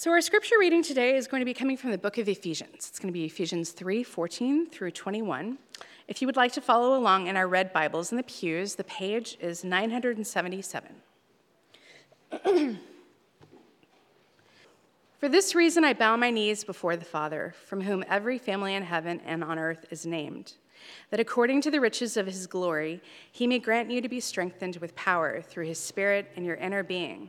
So, our scripture reading today is going to be coming from the book of Ephesians. It's going to be Ephesians 3 14 through 21. If you would like to follow along in our red Bibles in the pews, the page is 977. For this reason, I bow my knees before the Father, from whom every family in heaven and on earth is named, that according to the riches of his glory, he may grant you to be strengthened with power through his Spirit in your inner being,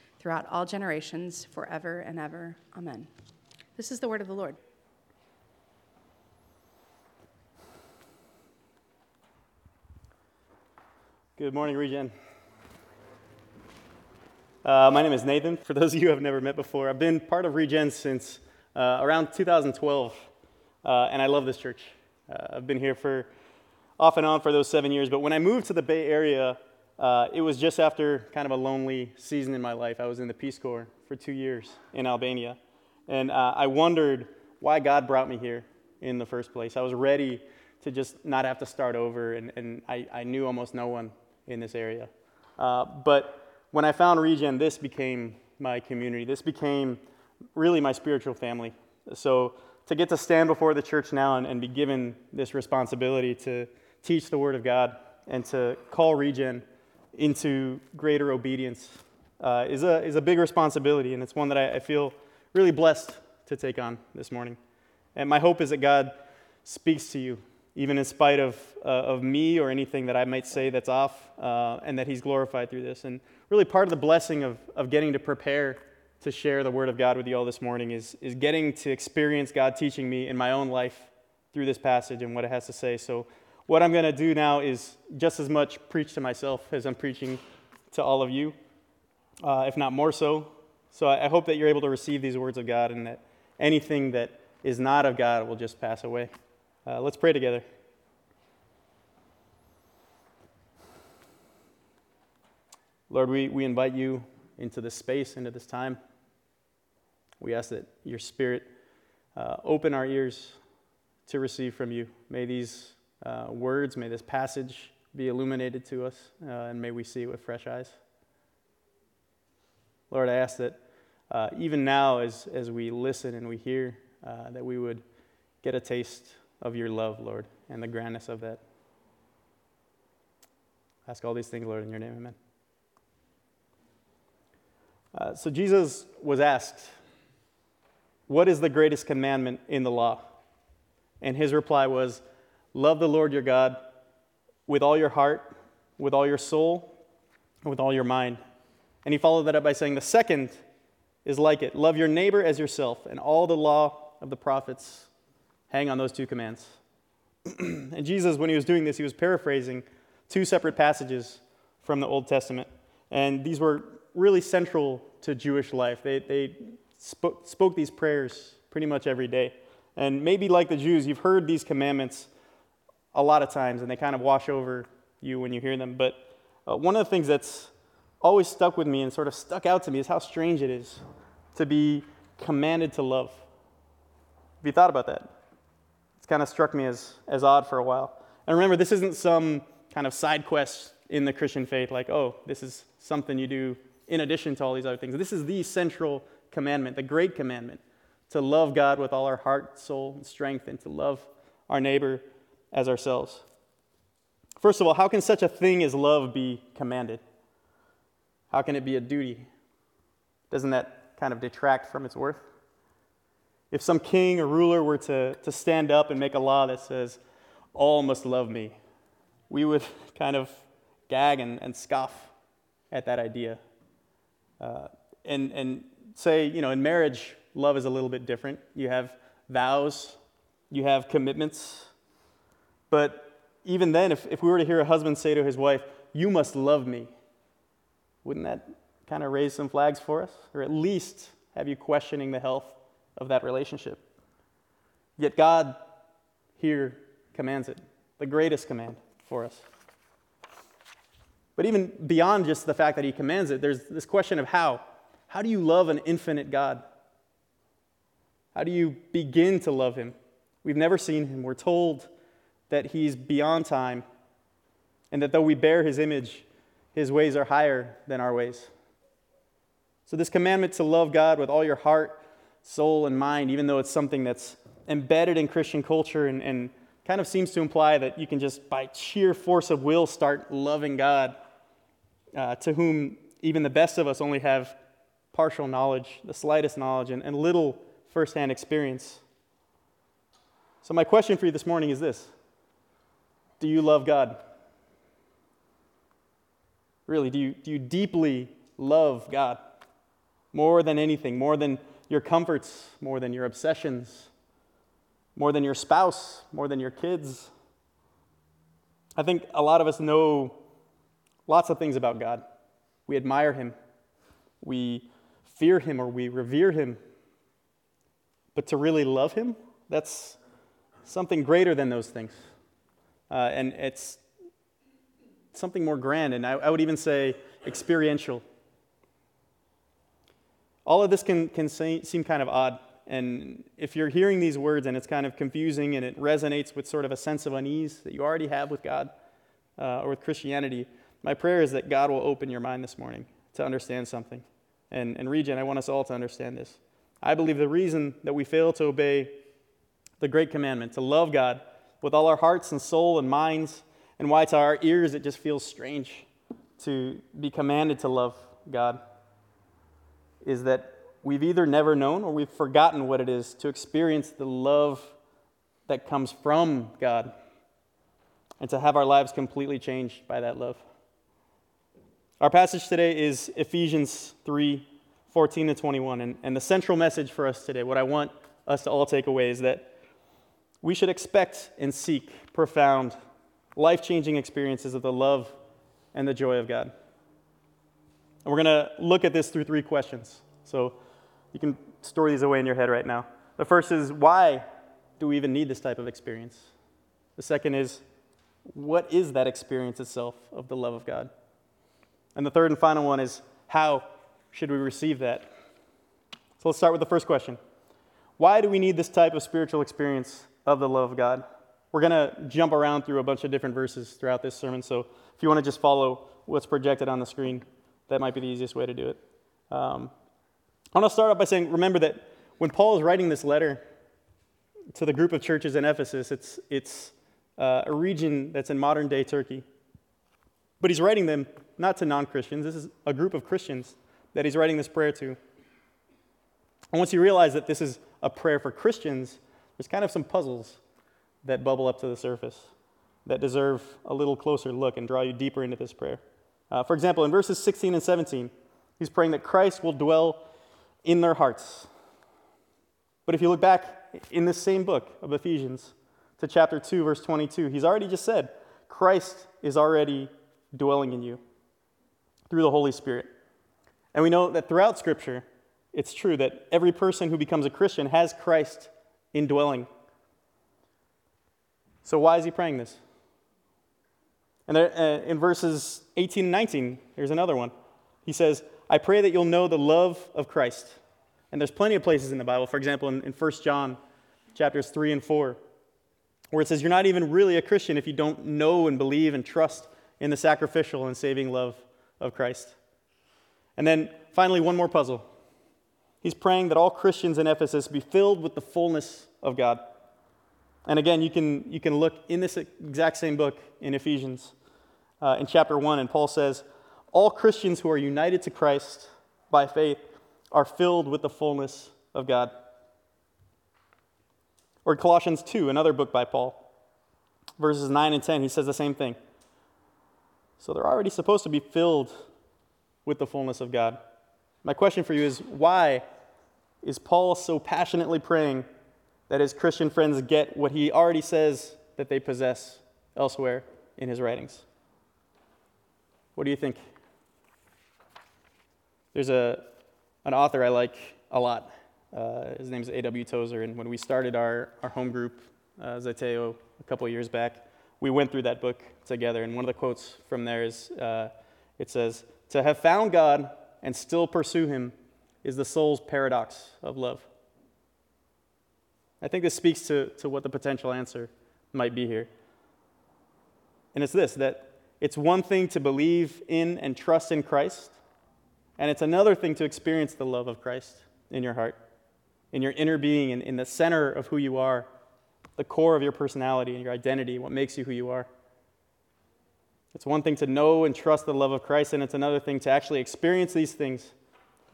throughout all generations, forever and ever. Amen. This is the word of the Lord. Good morning, Regen. Uh, my name is Nathan. For those of you who have never met before, I've been part of Regen since uh, around 2012, uh, and I love this church. Uh, I've been here for off and on for those seven years, but when I moved to the Bay Area, uh, it was just after kind of a lonely season in my life. I was in the Peace Corps for two years in Albania, and uh, I wondered why God brought me here in the first place. I was ready to just not have to start over, and, and I, I knew almost no one in this area. but when I found Regen, this became my community. This became really my spiritual family. So to get to stand before the church now and, and be given this responsibility to teach the Word of God and to call Regen into greater obedience uh, is, a, is a big responsibility, and it's one that I, I feel really blessed to take on this morning. And my hope is that God speaks to you even in spite of, uh, of me or anything that I might say that's off, uh, and that He's glorified through this. And really, part of the blessing of, of getting to prepare to share the Word of God with you all this morning is, is getting to experience God teaching me in my own life through this passage and what it has to say. So, what I'm going to do now is just as much preach to myself as I'm preaching to all of you, uh, if not more so. So, I, hope that you're able to receive these words of God and that anything that is not of God will just pass away. Uh, let's pray together. Lord, we, we invite you into this space, into this time. We ask that your Spirit uh, open our ears to receive from you. May these uh, words, may this passage be illuminated to us, uh, and may we see it with fresh eyes. Lord, I ask that uh, even now, as, as we listen and we hear, uh, that we would get a taste of your love, Lord, and the grandness of that. Ask all these things, Lord, in your name, amen. Uh, so Jesus was asked, What is the greatest commandment in the law? And his reply was, Love the Lord your God with all your heart, with all your soul, and with all your mind. And he followed that up by saying, The second is like it love your neighbor as yourself, and all the law of the prophets hang on those two commands. and Jesus, when he was doing this, he was paraphrasing two separate passages from the Old Testament. And these were really central to Jewish life. They, they spoke, spoke these prayers pretty much every day. And maybe like the Jews, you've heard these commandments a lot of times, and they kind of wash over you when you hear them. But uh, one of the things that's always stuck with me and sort of stuck out to me is how strange it is to be commanded to love. Have you thought about that? It's kind of struck me as, as odd for a while. And remember, this isn't some kind of side quest in the Christian faith, like, oh, this is something you do in addition to all these other things. This is the central commandment, the great commandment, to love God with all our heart, soul, and strength, and to love our neighbor as ourselves. First of all, how can such a thing as love be commanded? How can it be a duty? Doesn't that kind of detract from its worth? If some king or ruler were to, to stand up and make a law that says, all must love me, we would kind of gag and, and scoff at that idea. Uh, and, and say, you know, in marriage, love is a little bit different. You have vows, you have commitments. But even then, if, if we were to hear a husband say to his wife, You must love me, wouldn't that kind of raise some flags for us? Or at least have you questioning the health of that relationship. Yet God here commands it, the greatest command for us. But even beyond just the fact that he commands it, there's this question of how. How do you love an infinite God? How do you begin to love him? We've never seen him. We're told that he's beyond time and that though we bear his image, his ways are higher than our ways. So, this commandment to love God with all your heart, soul, and mind, even though it's something that's embedded in Christian culture and, and kind of seems to imply that you can just, by sheer force of will, start loving God, uh, to whom even the best of us only have partial knowledge, the slightest knowledge, and, and little firsthand experience. So, my question for you this morning is this Do you love God? Really, do you, do you deeply love God more than anything, more than your comforts, more than your obsessions, more than your spouse, more than your kids? I think a lot of us know lots of things about God. We admire Him, we fear Him, or we revere Him. But to really love Him, that's something greater than those things. Uh, and it's something more grand, and I, I, would even say experiential. All of this can, can say, seem kind of odd. And if you're hearing these words and it's kind of confusing and it resonates with sort of a sense of unease that you already have with God uh, or with Christianity, my prayer is that God will open your mind this morning to understand something. And, and Regen, I want us all to understand this. I believe the reason that we fail to obey the great commandment, to love God with all our hearts and soul and minds, and why to our ears it just feels strange to be commanded to love God, is that we've either never known or we've forgotten what it is to experience the love that comes from God and to have our lives completely changed by that love. Our passage today is Ephesians 3 14 to 21. And, and the central message for us today, what I want us to all take away, is that we should expect and seek profound, life changing experiences of the love and the joy of God. And we're going to look at this through three questions. So you can store these away in your head right now. The first is why do we even need this type of experience? The second is what is that experience itself of the love of God? And the third and final one is how should we receive that? So let's start with the first question Why do we need this type of spiritual experience of the love of God? We're going to jump around through a bunch of different verses throughout this sermon, so if you want to just follow what's projected on the screen, that might be the easiest way to do it. Um, I want to start off by saying remember that when Paul is writing this letter to the group of churches in Ephesus, it's, it's uh, a region that's in modern day Turkey. But he's writing them not to non Christians, this is a group of Christians that he's writing this prayer to. And once you realize that this is a prayer for Christians, there's kind of some puzzles that bubble up to the surface that deserve a little closer look and draw you deeper into this prayer. Uh, for example, in verses 16 and 17, he's praying that Christ will dwell in their hearts. But if you look back in this same book of Ephesians to chapter 2, verse 22, he's already just said, Christ is already dwelling in you through the Holy Spirit. And we know that throughout Scripture, it's true that every person who becomes a Christian has Christ indwelling. So, why is he praying this? And there, uh, in verses 18 and 19, here's another one. He says, I pray that you'll know the love of Christ. And there's plenty of places in the Bible, for example, in, in 1 John chapters 3 and 4, where it says, You're not even really a Christian if you don't know and believe and trust in the sacrificial and saving love of Christ. And then finally, one more puzzle. He's praying that all Christians in Ephesus be filled with the fullness of God. And again, you can, you can look in this exact same book in Ephesians, uh, in chapter 1, and Paul says, All Christians who are united to Christ by faith are filled with the fullness of God. Or Colossians 2, another book by Paul, verses 9 and 10, he says the same thing. So they're already supposed to be filled with the fullness of God. My question for you is why is Paul so passionately praying that his Christian friends get what he already says that they possess elsewhere in his writings? What do you think? There's a, an author I like a lot. Uh, his name is A.W. Tozer, and when we started our, our home group, uh, Zeteo, a couple years back, we went through that book together. And one of the quotes from there is uh, it says, To have found God and still pursue Him is the soul's paradox of love. I think this speaks to, to what the potential answer might be here. And it's this that it's one thing to believe in and trust in Christ, and it's another thing to experience the love of Christ in your heart, in your inner being, in, in the center of who you are, the core of your personality and your identity, what makes you who you are. It's one thing to know and trust the love of Christ, and it's another thing to actually experience these things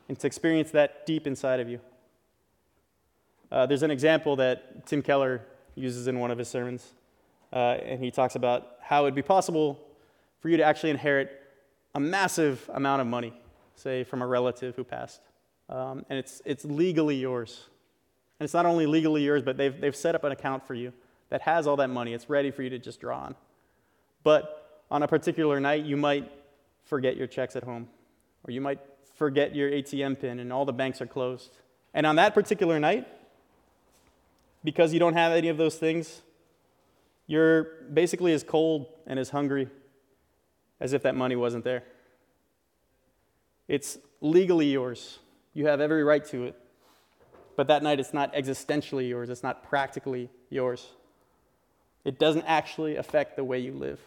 and to experience that deep inside of you. Uh, there's an example that Tim Keller uses in one of his sermons, uh, and he talks about how it would be possible for you to actually inherit a massive amount of money, say from a relative who passed. Um, and it's, it's legally yours. And it's not only legally yours, but they've, they've set up an account for you that has all that money. It's ready for you to just draw on. But on a particular night, you might forget your checks at home, or you might forget your ATM pin, and all the banks are closed. And on that particular night, because you don't have any of those things, you're basically as cold and as hungry as if that money wasn't there. It's legally yours. You have every right to it. But that night, it's not existentially yours, it's not practically yours. It doesn't actually affect the way you live.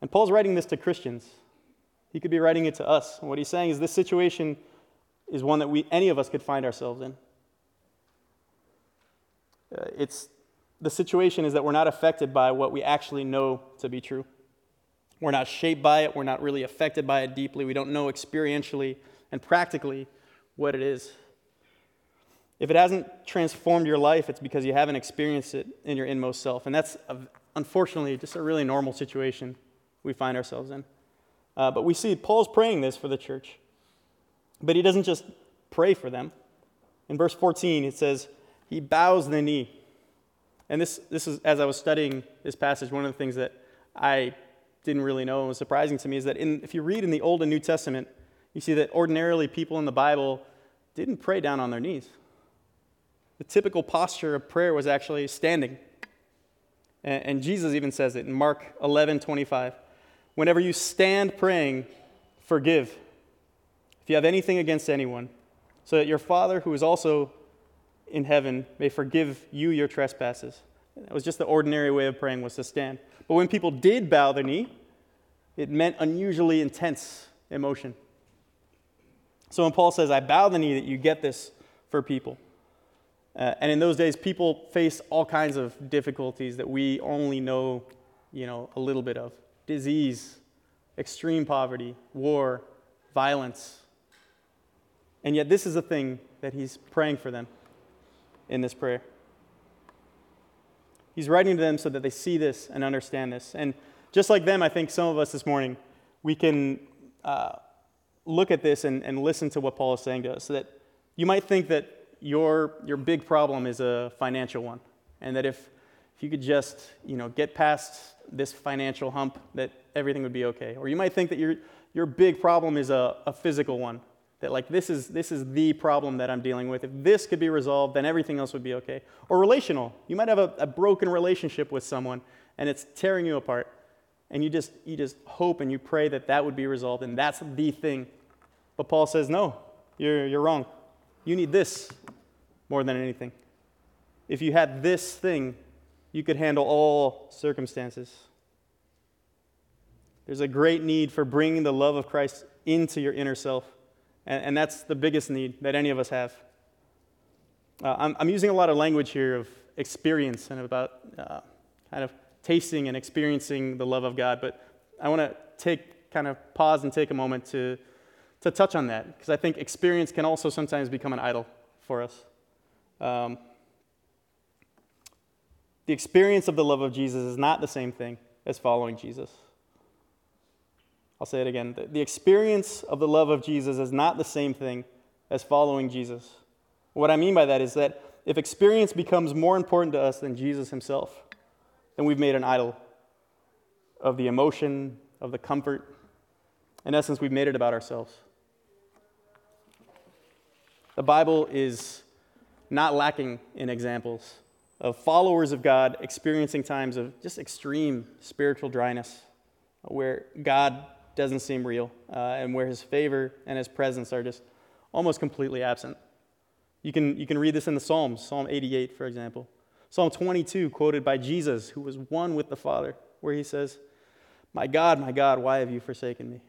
And Paul's writing this to Christians. He could be writing it to us. And what he's saying is this situation is one that we, any of us could find ourselves in. Uh, it's the situation is that we're not affected by what we actually know to be true. We're not shaped by it. We're not really affected by it deeply. We don't know experientially and practically what it is. If it hasn't transformed your life, it's because you haven't experienced it in your inmost self. And that's, a, unfortunately, just a really normal situation we find ourselves in. Uh, but we see Paul's praying this for the church. But he doesn't just pray for them. In verse 14, it says, He bows the knee. And this, this is, as I was studying this passage, one of the things that I didn't really know and was surprising to me is that in, if you read in the Old and New Testament, you see that ordinarily people in the Bible didn't pray down on their knees. The typical posture of prayer was actually standing. And, and Jesus even says it in Mark 11 25. Whenever you stand praying, forgive if you have anything against anyone, so that your Father, who is also in heaven may forgive you your trespasses. That was just the ordinary way of praying was to stand. But when people did bow the knee, it meant unusually intense emotion. So when Paul says, I bow the knee, that you get this for people. Uh, and in those days, people faced all kinds of difficulties that we only know, you know, a little bit of. Disease, extreme poverty, war, violence. And yet this is the thing that he's praying for them in this prayer. He's writing to them so that they see this and understand this. And just like them, I think some of us this morning, we can uh, look at this and, and listen to what Paul is saying to us. So that you might think that your, your big problem is a financial one, and that if, if you could just you know, get past this financial hump, that everything would be okay. Or you might think that your, your big problem is a, a physical one, that like this is this is the problem that i'm dealing with. If this could be resolved then everything else would be okay. Or relational. You might have a, a, broken relationship with someone and it's tearing you apart and you just you just hope and you pray that that would be resolved and that's the thing. But paul says no you're, you're wrong. You need this more than anything. If you had this thing you could handle all circumstances there's a great need for bringing the love of christ into your inner self and, and that's the biggest need that any of us have. Uh, I'm, I'm, using a lot of language here of experience and about uh, kind of tasting and experiencing the love of God, but I want to take kind of pause and take a moment to, to touch on that because I think experience can also sometimes become an idol for us. Um, the experience of the love of Jesus is not the same thing as following Jesus. I'll say it again. The experience of the love of Jesus is not the same thing as following Jesus. What I mean by that is that if experience becomes more important to us than Jesus himself, then we've made an idol of the emotion, of the comfort. In essence, we've made it about ourselves. The Bible is not lacking in examples of followers of God experiencing times of just extreme spiritual dryness, where God doesn't seem real, uh, and where his favor and his presence are just almost completely absent. You can, you can read this in the Psalms, Psalm 88, for example. Psalm 22, quoted by Jesus, who was one with the Father, where he says, My God, my God, why have you forsaken me?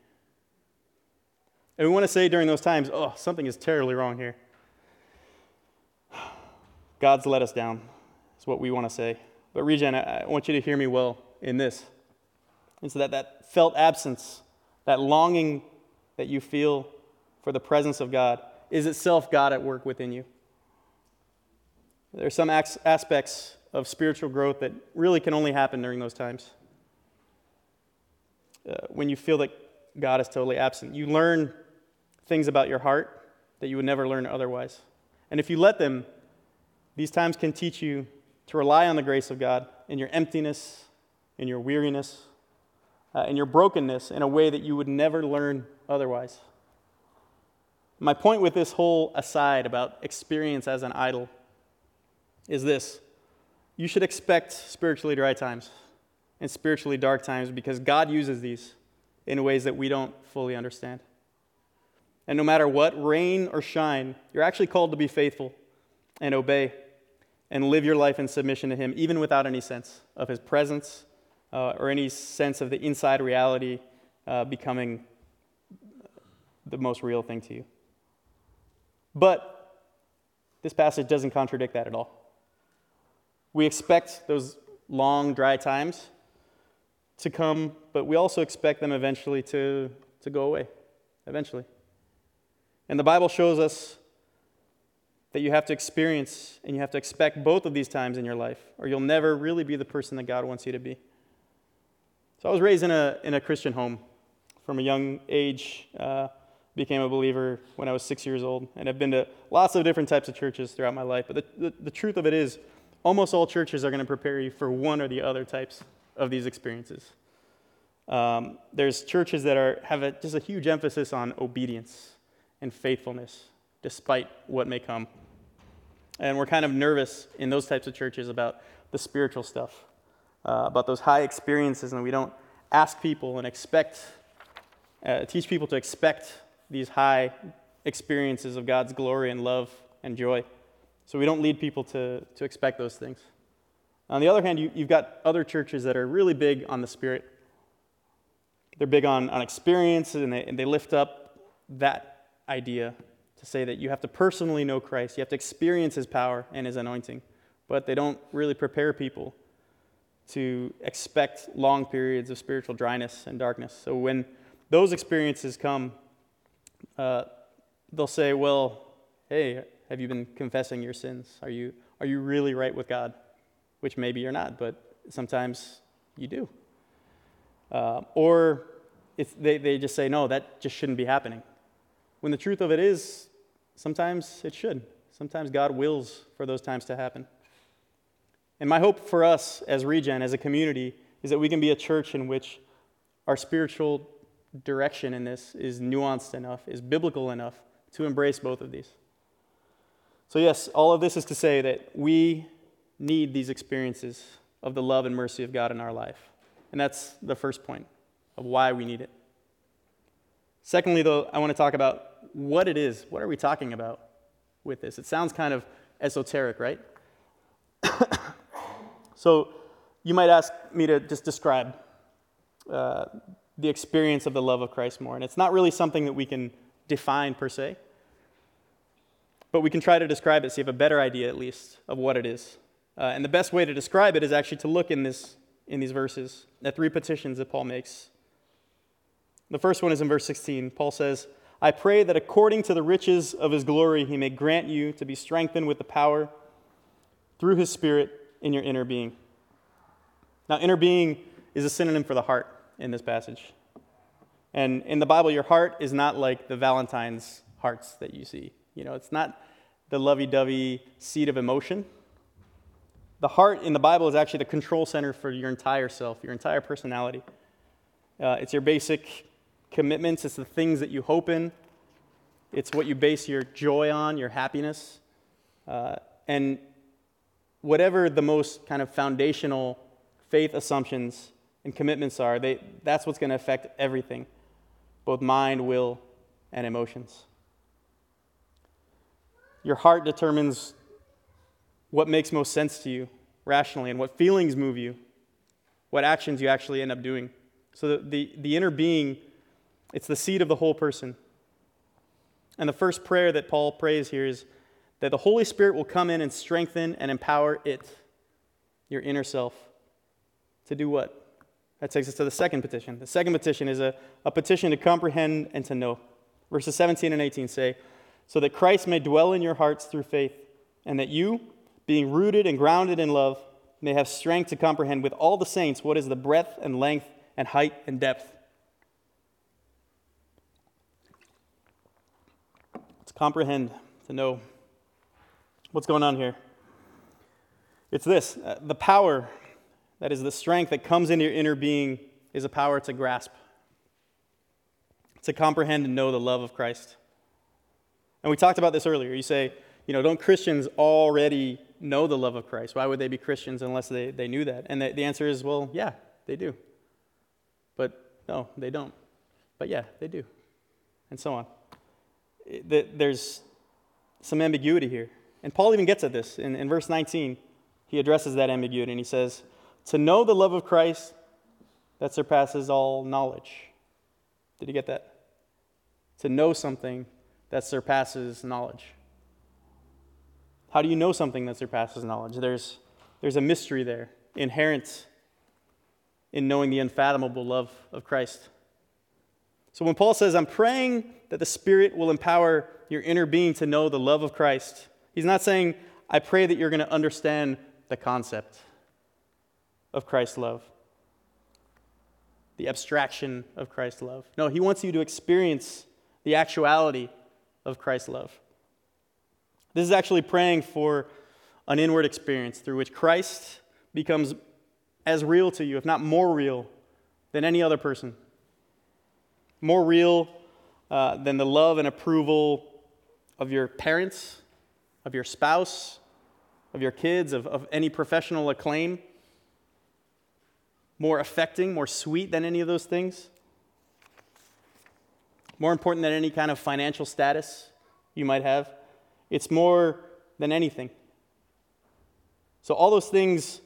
And we want to say during those times, oh, something is terribly wrong here. God's let us down, what we want to say. But, Regen, I want you to hear me well in this. It's that that felt absence, that longing that you feel for the presence of God, is itself God at work within you. There are some aspects of spiritual growth that really can only happen during those times. Uh, when you feel that God is totally absent, you learn things about your heart that you would never learn otherwise. And if you let them, these times can teach you to rely on the grace of God in your emptiness, in your weariness, uh, in your brokenness in a way that you would never learn otherwise. My point with this whole aside about experience as an idol is this you should expect spiritually dry times and spiritually dark times because God uses these in ways that we don't fully understand. And no matter what, rain or shine, you're actually called to be faithful and obey and live your life in submission to Him, even without any sense of His presence uh, or any sense of the inside reality uh, becoming the most real thing to you. But this passage doesn't contradict that at all. We expect those long, dry times to come, but we also expect them eventually to, to go away, eventually. And the Bible shows us that you have to experience and you have to expect both of these times in your life, or you'll never really be the person that God wants you to be. So I was raised in a, in a Christian home from a young age. Uh, became a believer when I was six years old, and I've been to lots of different types of churches throughout my life. But the, the, the truth of it is, almost all churches are going to prepare you for one or the other types of these experiences. Um, there's churches that are, have a, just a huge emphasis on obedience and faithfulness despite what may come. And we're kind of nervous in those types of churches about the spiritual stuff, uh, about those high experiences, and we don't ask people and expect, uh, teach people to expect these high experiences of God's glory and love and joy. So we don't lead people to, to expect those things. On the other hand, you, have got other churches that are really big on the Spirit. They're big on, on experience, and they, and they lift up that idea say that you have to personally know Christ, you have to experience his power and his anointing, but they don't really prepare people to expect long periods of spiritual dryness and darkness. So when those experiences come, uh, they'll say, Well, hey, have you been confessing your sins? Are you, are you really right with God? Which maybe you're not, but sometimes you do. Uh, or they, they just say, No, that just shouldn't be happening. When the truth of it is, sometimes it should. Sometimes God wills for those times to happen. And my hope for us as Regen, as a community, is that we can be a church in which our spiritual direction in this is nuanced enough, is biblical enough to embrace both of these. So, yes, all of this is to say that we need these experiences of the love and mercy of God in our life. And that's the first point of why we need it. Secondly, though, I want to talk about what it is. What are we talking about with this? It sounds kind of esoteric, right? so you might ask me to just describe uh, the experience of the love of Christ more. And it's not really something that we can define per se, but we can try to describe it so you have a better idea, at least, of what it is. Uh, and the best way to describe it is actually to look in, this, in these verses at three petitions that Paul makes the first one is in verse 16. Paul says, I pray that according to the riches of his glory, he may grant you to be strengthened with the power through his Spirit in your inner being. Now, inner being is a synonym for the heart in this passage. And in the Bible, your heart is not like the Valentine's hearts that you see. You know, it's not the lovey dovey seat of emotion. The heart in the Bible is actually the control center for your entire self, your entire personality. Uh, it's your basic commitments, it's the things that you hope in, it's what you base your joy on, your happiness. Uh, and whatever the most kind of foundational faith assumptions and commitments are, they, that's what's going to affect everything, both mind, will, and emotions. Your heart determines what makes most sense to you rationally and what feelings move you, what actions you actually end up doing. So the, the, the inner being, it's the seed of the whole person. And the first prayer that Paul prays here is that the Holy Spirit will come in and strengthen and empower it, your inner self. To do what? That takes us to the second petition. The second petition is a, a petition to comprehend and to know. Verses 17 and 18 say, So that Christ may dwell in your hearts through faith, and that you, being rooted and grounded in love, may have strength to comprehend with all the saints what is the breadth and length and height and depth. Comprehend, to know what's going on here. It's this uh, the power that is, the strength that comes into your inner being is a power to grasp, to comprehend and know the love of Christ. And we talked about this earlier. You say, you know, don't Christians already know the love of Christ? Why would they be Christians unless they, they knew that? And the, the answer is, well, yeah, they do. But no, they don't. But yeah, they do. And so on. There's some ambiguity here. And Paul even gets at this. In, in verse 19, he addresses that ambiguity and he says, to know the love of Christ that surpasses all knowledge. Did you get that? To know something that surpasses knowledge. How do you know something that surpasses knowledge? There's, there's a mystery there, inherent in knowing the unfathomable love of Christ. So when Paul says, I'm praying that the Spirit will empower your inner being to know the love of Christ, he's not saying, I pray that you're going to understand the concept of Christ's love, the abstraction of Christ's love. No, he wants you to experience the actuality of Christ's love. This is actually praying for an inward experience through which Christ becomes as real to you, if not more real, than any other person. More real uh, than the love and approval of your parents, of your spouse, of your kids, of, of any professional acclaim more affecting, more sweet than any of those things, more important than any kind of financial status you might have. It's more than anything. So, all those things,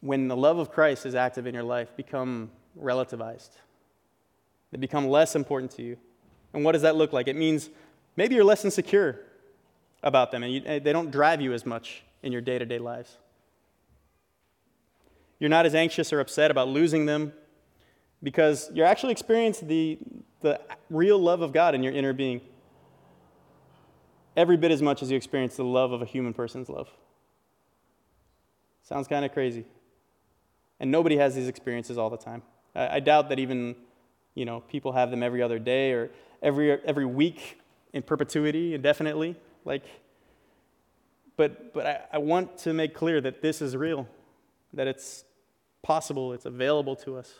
when the love of Christ is active in your life, become relativized. They become less important to you. And what does that look like? It means maybe you're less insecure about them and you, eh, they don't drive you as much in your day to day lives. You're not as anxious or upset about losing them because you're actually experiencing the, the real love of God in your inner being every bit as much as you experience the love of a human person's love. Sounds kind of crazy. And nobody has these experiences all the time. I, I, doubt that even, you know, people have them every other day or every, every week in perpetuity, indefinitely. Like, but, but I, I want to make clear that this is real, that it's possible, it's available to us.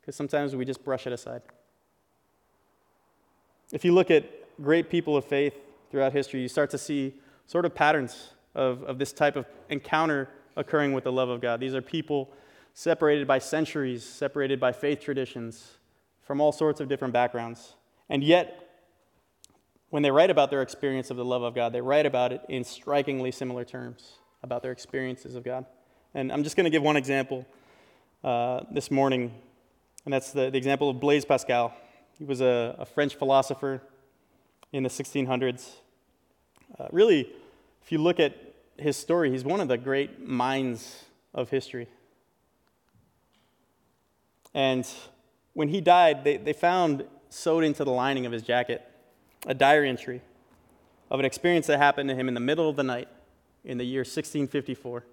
Because sometimes we just brush it aside. If you look at great people of faith throughout history, you start to see sort of patterns of, of this type of encounter occurring with the love of God. These are people separated by centuries, separated by faith traditions, from all sorts of different backgrounds. And yet, when they write about their experience of the love of God, they write about it in strikingly similar terms about their experiences of God. And I'm just going to give one example uh, this morning, and that's the, the, example of Blaise Pascal. He was a, a French philosopher in the 1600s. Uh, really, if you look at his story, he's one of the great minds of history. And when he died, they, they found sewed into the lining of his jacket a diary entry of an experience that happened to him in the middle of the night in the year 1654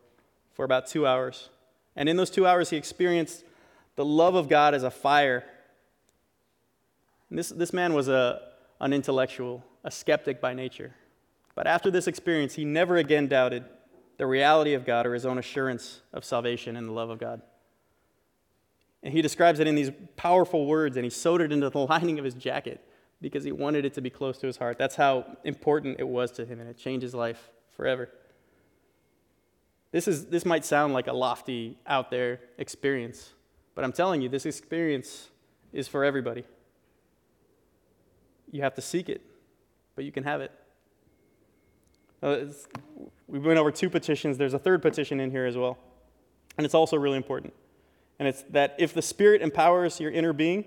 for about two hours. And in those two hours, he experienced the love of God as a fire. And this, this man was a, an intellectual, a skeptic by nature. But after this experience, he never again doubted the reality of God or his own assurance of salvation and the love of God. And he describes it in these powerful words, and he sewed it into the lining of his jacket because he wanted it to be close to his heart. That's how important it was to him, and it changed his life forever. This, is, this might sound like a lofty, out there experience, but I'm telling you, this experience is for everybody. You have to seek it, but you can have it. Uh, we went over two petitions. There's a third petition in here as well. And it's also really important. And it's that if the Spirit empowers your inner being,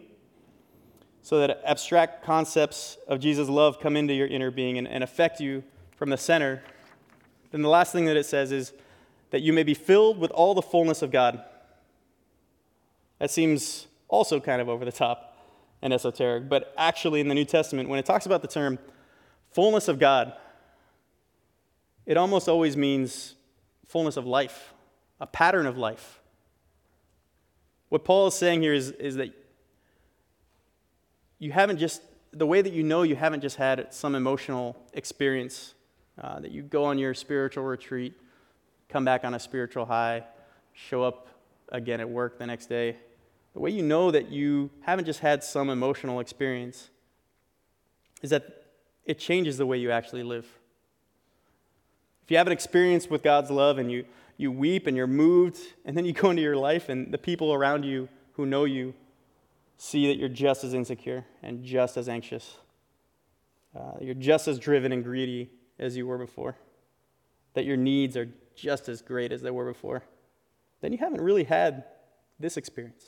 so that abstract concepts of Jesus' love come into your inner being and, and affect you from the center, then the last thing that it says is that you may be filled with all the fullness of God. That seems also kind of over the top and esoteric, but actually in the New Testament, when it talks about the term fullness of God, it almost always means fullness of life, a pattern of life. What Paul is saying here is, is that you haven't just, the way that you know you haven't just had some emotional experience, uh, that you go on your spiritual retreat, come back on a spiritual high, show up again at work the next day. The way you know that you haven't just had some emotional experience is that it changes the way you actually live. If you have an experience with God's love and you, you weep and you're moved, and then you go into your life and the people around you who know you see that you're just as insecure and just as anxious. Uh, you're just as driven and greedy as you were before. That your needs are just as great as they were before. Then you haven't really had this experience.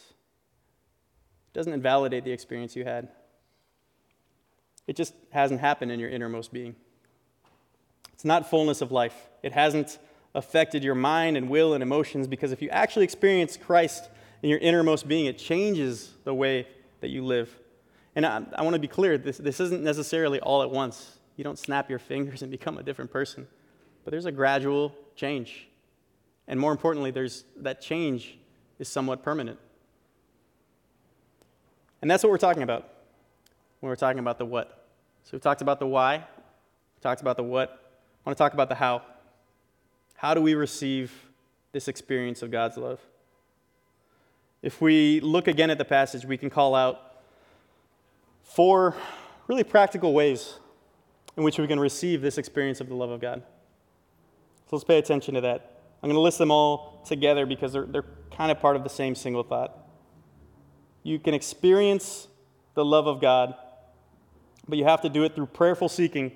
It doesn't invalidate the experience you had, it just hasn't happened in your innermost being. It's not fullness of life. It hasn't affected your mind and will and emotions because if you actually experience Christ in your innermost being, it changes the way that you live. And I, I want to be clear this, this isn't necessarily all at once. You don't snap your fingers and become a different person, but there's a gradual change. And more importantly, there's, that change is somewhat permanent. And that's what we're talking about when we're talking about the what. So we've talked about the why, we talked about the what, I want to talk about the how. How do we receive this experience of God's love? If we look again at the passage, we can call out four really practical ways in which we can receive this experience of the love of God. So let's pay attention to that. I'm going to list them all together because they're, they're kind of part of the same single thought. You can experience the love of God, but you have to do it through prayerful seeking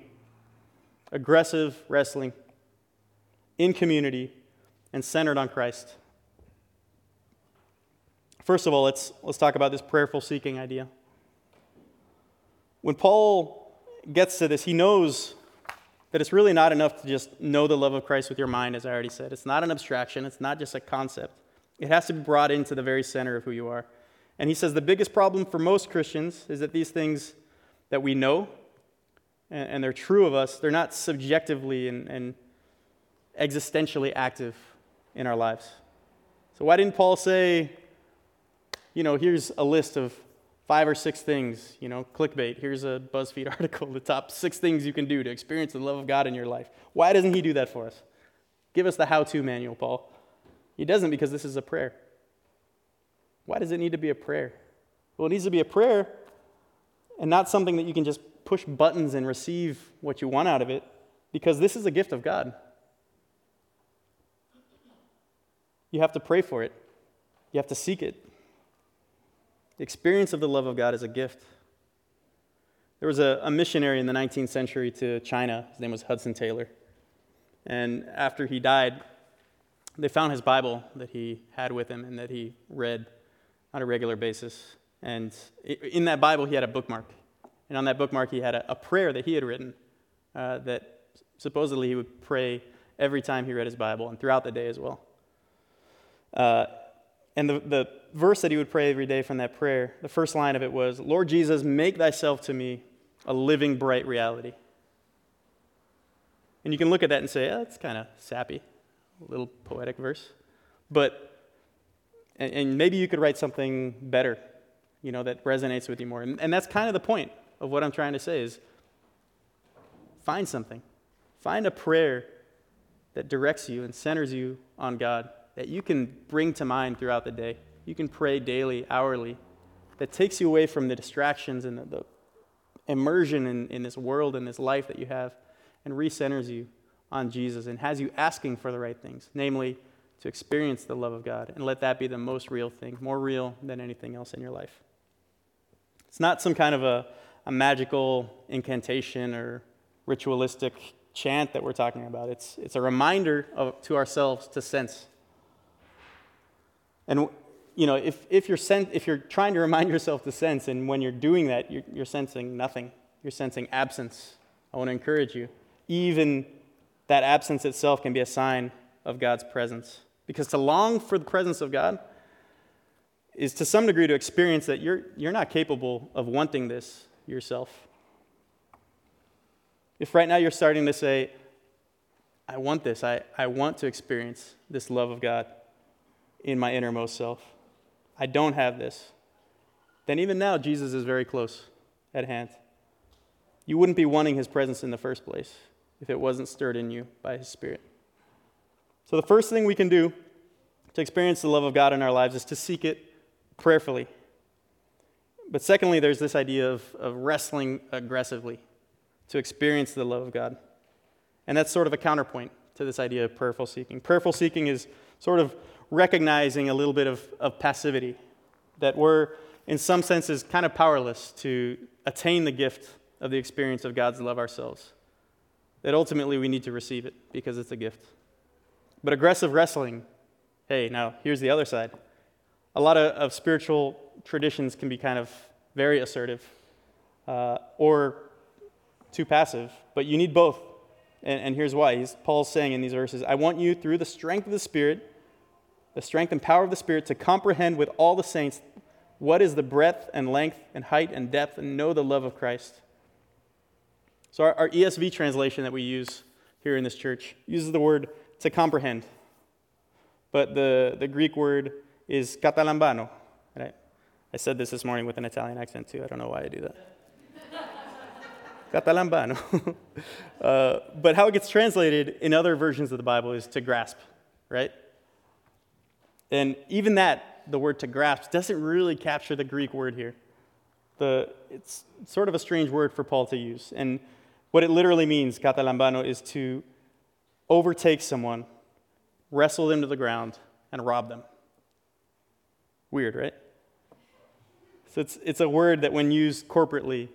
aggressive wrestling, in community, and centered on Christ. First of all, let's, let's talk about this prayerful seeking idea. When Paul gets to this, he knows that it's really not enough to just know the love of Christ with your mind, as I already said. It's not an abstraction, it's not just a concept. It has to be brought into the very center of who you are. And he says the biggest problem for most Christians is that these things that we know and, and they're true of us, they're not subjectively and, and existentially active in our lives. So, why didn't Paul say, you know, here's a list of five or six things, you know, clickbait, here's a BuzzFeed article, the top six things you can do to experience the love of God in your life? Why doesn't he do that for us? Give us the how to manual, Paul. He doesn't because this is a prayer. Why does it need to be a prayer? Well, it needs to be a prayer and not something that you can just push buttons and receive what you want out of it because this is a gift of God. You have to pray for it, you have to seek it. The experience of the love of God is a gift. There was a, a missionary in the 19th century to China. His name was Hudson Taylor. And after he died, they found his Bible that he had with him and that he read on a regular basis. And in that Bible, he had a bookmark. And on that bookmark, he had a, a prayer that he had written uh, that supposedly he would pray every time he read his Bible and throughout the day as well. Uh, and the, the verse that he would pray every day from that prayer, the first line of it was, Lord Jesus, make thyself to me a living, bright reality. And you can look at that and say, oh, that's kind of sappy, a little poetic verse. But, and, and, maybe you could write something better, you know, that resonates with you more. And, and that's kind of the point of what I'm trying to say is find something. Find a prayer that directs you and centers you on God that you can bring to mind throughout the day. You can pray daily, hourly, that takes you away from the distractions and the, the immersion in, in this world and this life that you have and recenters you on Jesus and has you asking for the right things, namely to experience the love of God and let that be the most real thing, more real than anything else in your life. It's not some kind of a, a magical incantation or ritualistic chant that we're talking about. It's, it's a reminder of, to ourselves to sense. And you know, if, if, you're sen- if you're trying to remind yourself to sense, and when you're doing that, you're, you're sensing nothing, you're sensing absence, I want to encourage you. Even that absence itself can be a sign of God's presence. Because to long for the presence of God is to some degree to experience that you're, you're not capable of wanting this yourself. If right now you're starting to say, I want this, I, I want to experience this love of God in my innermost self, I don't have this, then even now Jesus is very close at hand. You wouldn't be wanting his presence in the first place if it wasn't stirred in you by his Spirit. So, the first thing we can do to experience the love of God in our lives is to seek it prayerfully. But secondly, there's this idea of, of wrestling aggressively to experience the love of God. And that's sort of a counterpoint to this idea of prayerful seeking. Prayerful seeking is sort of recognizing a little bit of, of passivity, that we're, in some senses, kind of powerless to attain the gift of the experience of God's love ourselves. That ultimately we need to receive it because it's a gift. But aggressive wrestling, hey, now here's the other side. A lot of, of spiritual traditions can be kind of very assertive uh, or too passive, but you need both. And, and here's why. He's, Paul's saying in these verses I want you, through the strength of the Spirit, the strength and power of the Spirit, to comprehend with all the saints what is the breadth and length and height and depth, and know the love of Christ. So, our, our ESV translation that we use here in this church uses the word to comprehend. But the, the Greek word is katalambano. Right? I said this this morning with an Italian accent too. I don't know why I do that. Katalambano. uh, but how it gets translated in other versions of the Bible is to grasp, right? And even that, the word to grasp, doesn't really capture the Greek word here. The, it's sort of a strange word for Paul to use. And what it literally means, katalambano, is to overtake someone, wrestle them to the ground, and rob them. Weird, right? So it's, it's a word that, when used corporately,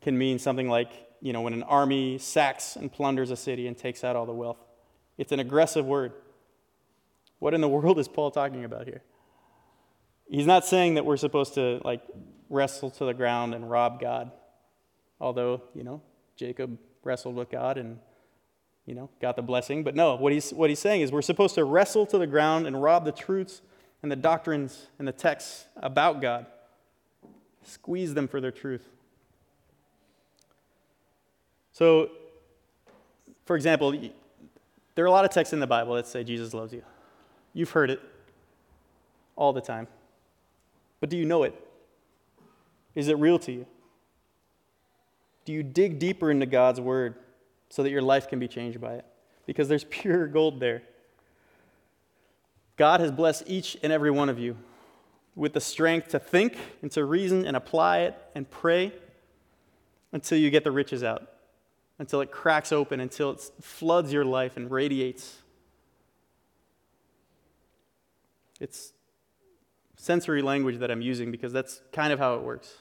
can mean something like, you know, when an army sacks and plunders a city and takes out all the wealth. It's an aggressive word. What in the world is Paul talking about here? He's not saying that we're supposed to, like, wrestle to the ground and rob God. Although, you know, Jacob wrestled with God and, you know, got the blessing. But no, what he's, what he's saying is we're supposed to wrestle to the ground and rob the truths and the doctrines and the texts about God, squeeze them for their truth. So, for example, there are a lot of texts in the Bible that say Jesus loves you. You've heard it all the time. But do you know it? Is it real to you? Do you dig deeper into God's word so that your life can be changed by it? Because there's pure gold there. God has blessed each and every one of you with the strength to think and to reason and apply it and pray until you get the riches out until it cracks open, until it floods your life and radiates. It's sensory language that I'm using because that's kind of how it works.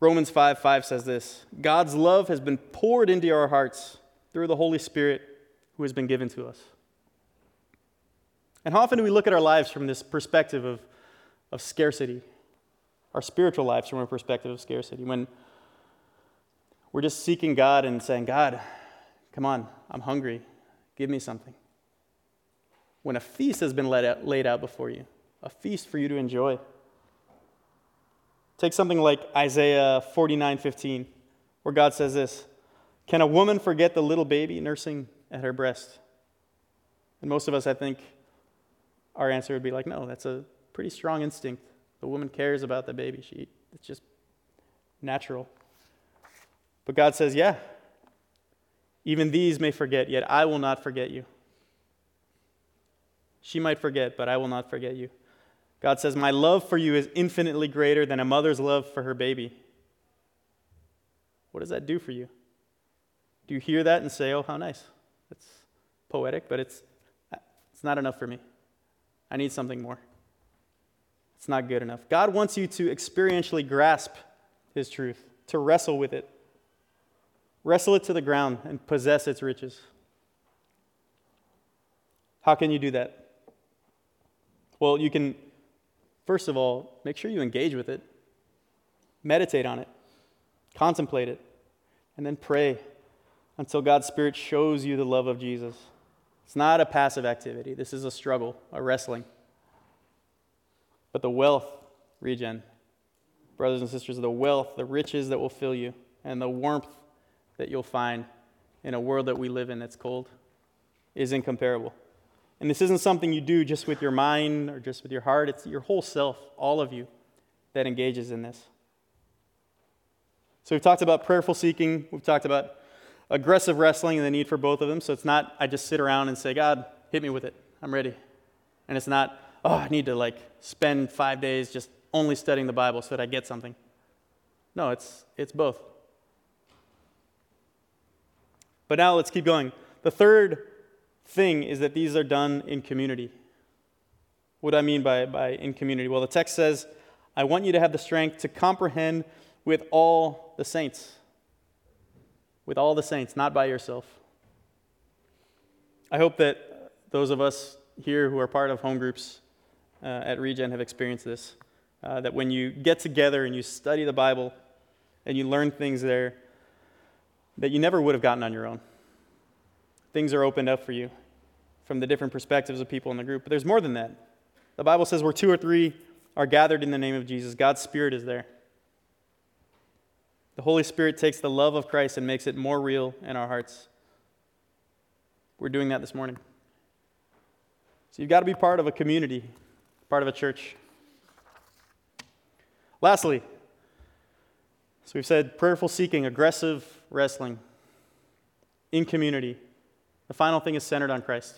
Romans 5 5 says this God's love has been poured into our hearts through the Holy Spirit who has been given to us. And how often do we look at our lives from this perspective of, of scarcity? Our spiritual lives from a perspective of scarcity. When we're just seeking God and saying, God, come on, I'm hungry. Give me something. When a feast has been out, laid out before you, a feast for you to enjoy. Take something like Isaiah 49 15, where God says this Can a woman forget the little baby nursing at her breast? And most of us, I think, our answer would be like, no, that's a pretty strong instinct. The woman cares about the baby. She, it's just natural. But God says, Yeah, even these may forget, yet I will not forget you. She might forget, but I will not forget you. God says, My love for you is infinitely greater than a mother's love for her baby. What does that do for you? Do you hear that and say, oh, how nice? It's poetic, but it's, it's not enough for me. I need something more. It's not good enough. God wants you to experientially grasp His truth, to wrestle with it, wrestle it to the ground, and possess its riches. How can you do that? Well, you can, first of all, make sure you engage with it, meditate on it, contemplate it, and then pray until God's Spirit shows you the love of Jesus. It's not a passive activity, this is a struggle, a wrestling. But the wealth, regen, brothers and sisters, the wealth, the riches that will fill you, and the warmth that you'll find in a world that we live in that's cold is incomparable. And this isn't something you do just with your mind or just with your heart, it's your whole self, all of you, that engages in this. So we've talked about prayerful seeking, we've talked about aggressive wrestling and the need for both of them. So it's not, I just sit around and say, God, hit me with it. I'm ready. And it's not, oh, I need to like spend five days just only studying the Bible so that I get something. No, it's, it's both. But now let's keep going. The third thing is that these are done in community. What do I mean by, by in community? Well, the text says, I want you to have the strength to comprehend with all the saints with all the saints, not by yourself. I hope that those of us here who are part of home groups uh, at Regen have experienced this. Uh, that when you get together and you study the Bible and you learn things there that you never would have gotten on your own. Things are opened up for you from the different perspectives of people in the group. But there's more than that. The Bible says where two or three are gathered in the name of Jesus, God's Spirit is there. The Holy Spirit takes the love of Christ and makes it more real in our hearts. We're doing that this morning. So you've got to be part of a community, part of a church. Lastly, so we've said prayerful seeking, aggressive wrestling, in community. The final thing is centered on Christ.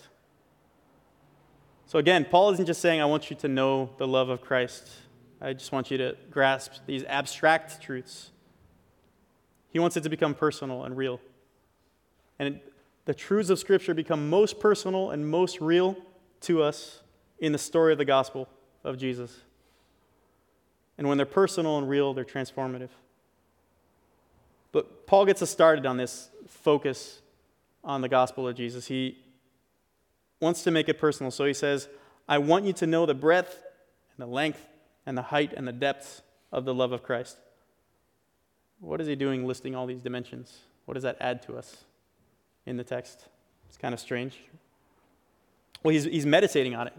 So again, Paul isn't just saying, I want you to know the love of Christ. I just want you to grasp these abstract truths. He wants it to become personal and real. And it, the truths of Scripture become most personal and most real to us in the story of the gospel of Jesus. And when they're personal and real, they're transformative. But Paul gets us started on this focus on the gospel of Jesus. He wants to make it personal. So he says, I want you to know the breadth and the length and the height and the depths of the love of Christ. What is he doing listing all these dimensions? What does that add to us in the text? It's kind of strange. Well, he's, he's meditating on it.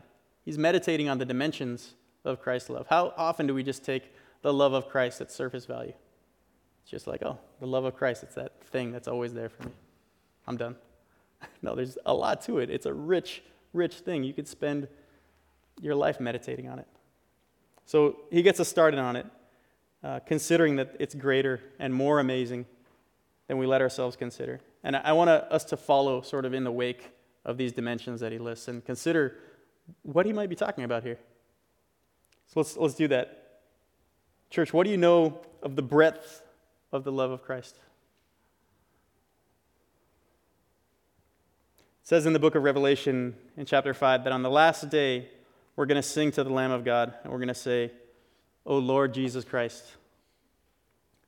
He's meditating on the dimensions of Christ's love. How often do we just take the love of Christ at surface value? It's just like, oh, the love of Christ, it's that thing that's always there for me. I'm done. no, there's a lot to it. It's a rich, rich thing. You could spend your life meditating on it. So he gets us started on it uh, considering that it's greater and more amazing than we let ourselves consider. And I, I want us to follow sort of in the wake of these dimensions that he lists and consider what he might be talking about here. So let's, let's do that. Church, what do you know of the breadth of the love of Christ? It says in the book of Revelation in chapter 5 that on the last day, we're going to sing to the Lamb of God and we're going to say, O Lord Jesus Christ,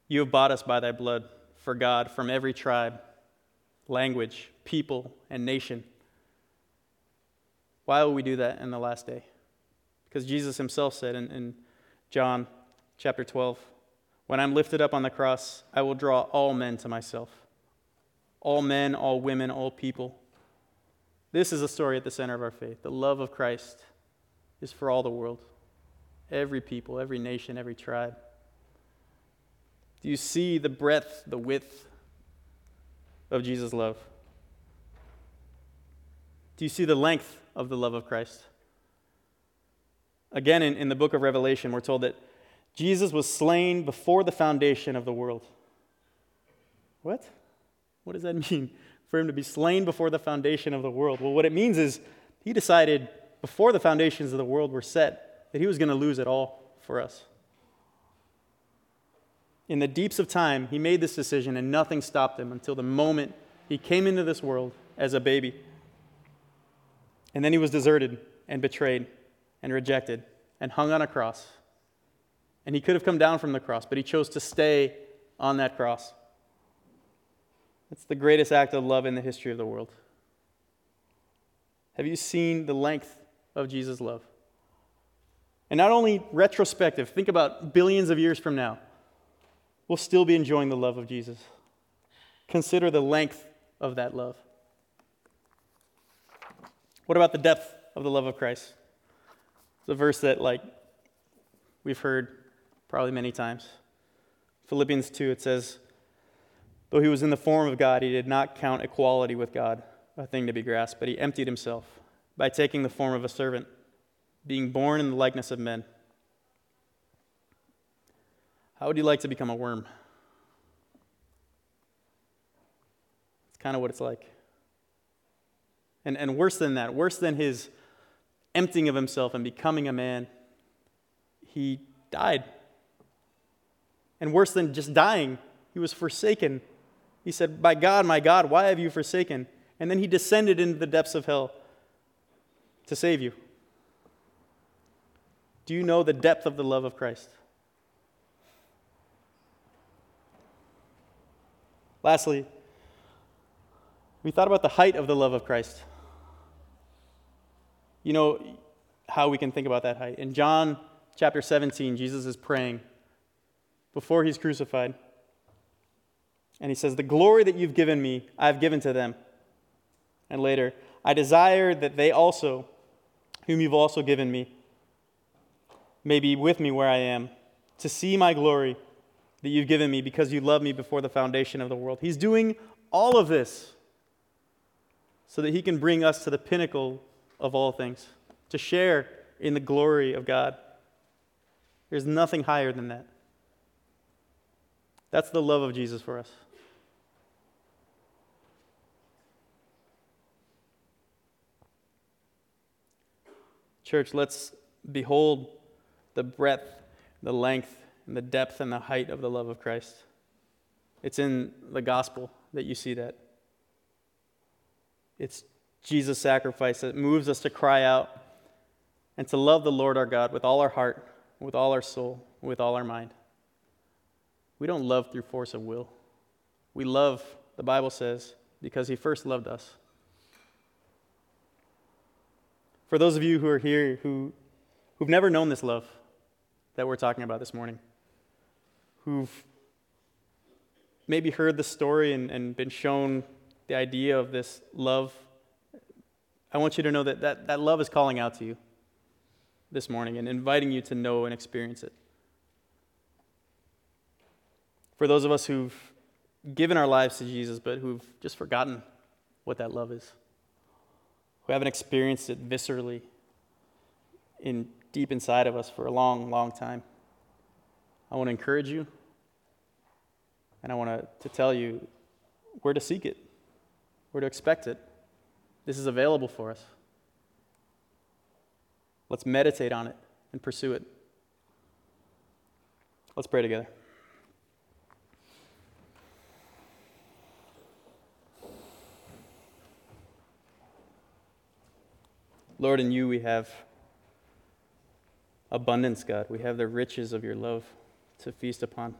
you have bought us by thy blood for God from every tribe, language, people, and nation. Why will we do that in the last day? Because Jesus himself said in, in John chapter 12, When I'm lifted up on the cross, I will draw all men to myself. All men, all women, all people. This is a story at the center of our faith. The love of Christ is for all the world every people, every nation, every tribe? Do you see the breadth, the width of Jesus' love? Do you see the length of the love of Christ? Again, in, in the book of Revelation, we're told that Jesus was slain before the foundation of the world. What? What does that mean? For him to be slain before the foundation of the world? Well, what it means is he decided before the foundations of the world were set that he was going to lose it all for us. in the deeps of time, he made this decision and nothing stopped him until the moment he came into this world as a baby. And then he was deserted and betrayed and rejected and hung on a cross. And he could have come down from the cross, but he chose to stay on that cross. It's the greatest act of love in the history of the world. Have you seen the length of Jesus' love? And not only retrospective, think about billions of years from now, we'll still be enjoying the love of Jesus. Consider the length of that love. What about the depth of the love of Christ? It's a verse that, like, we've heard probably many times. Philippians 2, it says, Though he was in the form of God, he did not count equality with God a thing to be grasped, but he emptied himself by taking the form of a servant, being born in the likeness of men. How would you like to become a worm? It's kind of what it's like. And, and worse than that, worse than his emptying of himself and becoming a man, he died. And worse than just dying, he was forsaken he said, By God, my God, why have you forsaken? And then he descended into the depths of hell to save you. Do you know the depth of the love of Christ? Lastly, we thought about the height of the love of Christ. You know how we can think about that height. In John chapter 17, Jesus is praying before he's crucified. And he says, The glory that you've given me, I've given to them. And later, I desire that they also, whom you've also given me, may be with me where I am, to see my glory that you've given me because you loved me before the foundation of the world. He's doing all of this so that he can bring us to the pinnacle of all things, to share in the glory of God. There's nothing higher than that. That's the love of Jesus for us. Church, let's behold the breadth, the length, and the depth and the height of the love of Christ. It's in the gospel that you see that. It's Jesus' sacrifice that moves us to cry out and to love the Lord our God with all our heart, with all our soul, with all our mind. We don't love through force of will. We love, the Bible says, because He first loved us. For those of you who are here who, who've never known this love that we're talking about this morning, who've maybe heard the story and, and been shown the idea of this love, I want you to know that, that that love is calling out to you this morning and inviting you to know and experience it. For those of us who've given our lives to Jesus, but who've just forgotten what that love is who haven't experienced it viscerally in deep inside of us for a long, long time. I want to encourage you, and I want to, to tell you where to seek it, where to expect it. This is available for us. Let's meditate on it and pursue it. Let's pray together. Lord, in you we have abundance, God. We have the riches of your love to feast upon.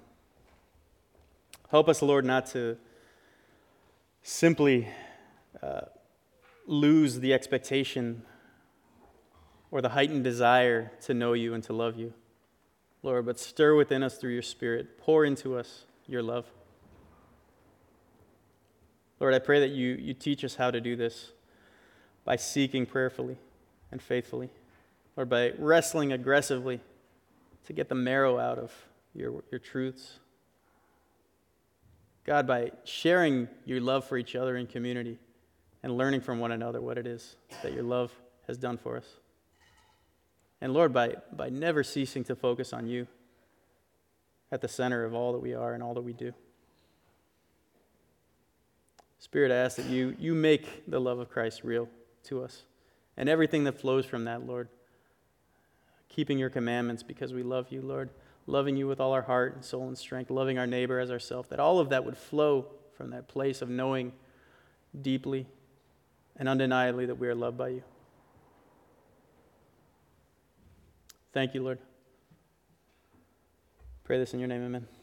Help us, Lord, not to simply uh, lose the expectation or the heightened desire to know you and to love you, Lord, but stir within us through your Spirit. Pour into us your love. Lord, I pray that you, you teach us how to do this by seeking prayerfully and faithfully, or by wrestling aggressively to get the marrow out of your, your truths. God, by sharing your love for each other in community and learning from one another what it is that your love has done for us. And Lord, by, by never ceasing to focus on you at the center of all that we are and all that we do. Spirit, I ask that you, you make the love of Christ real to us and everything that flows from that, Lord. Keeping your commandments because we love you, Lord. loving you with all our heart and soul and strength, loving our neighbor as ourselves, that all of that would flow from that place of knowing deeply and undeniably that we are loved by you. Thank you, Lord. Pray this in your name, amen.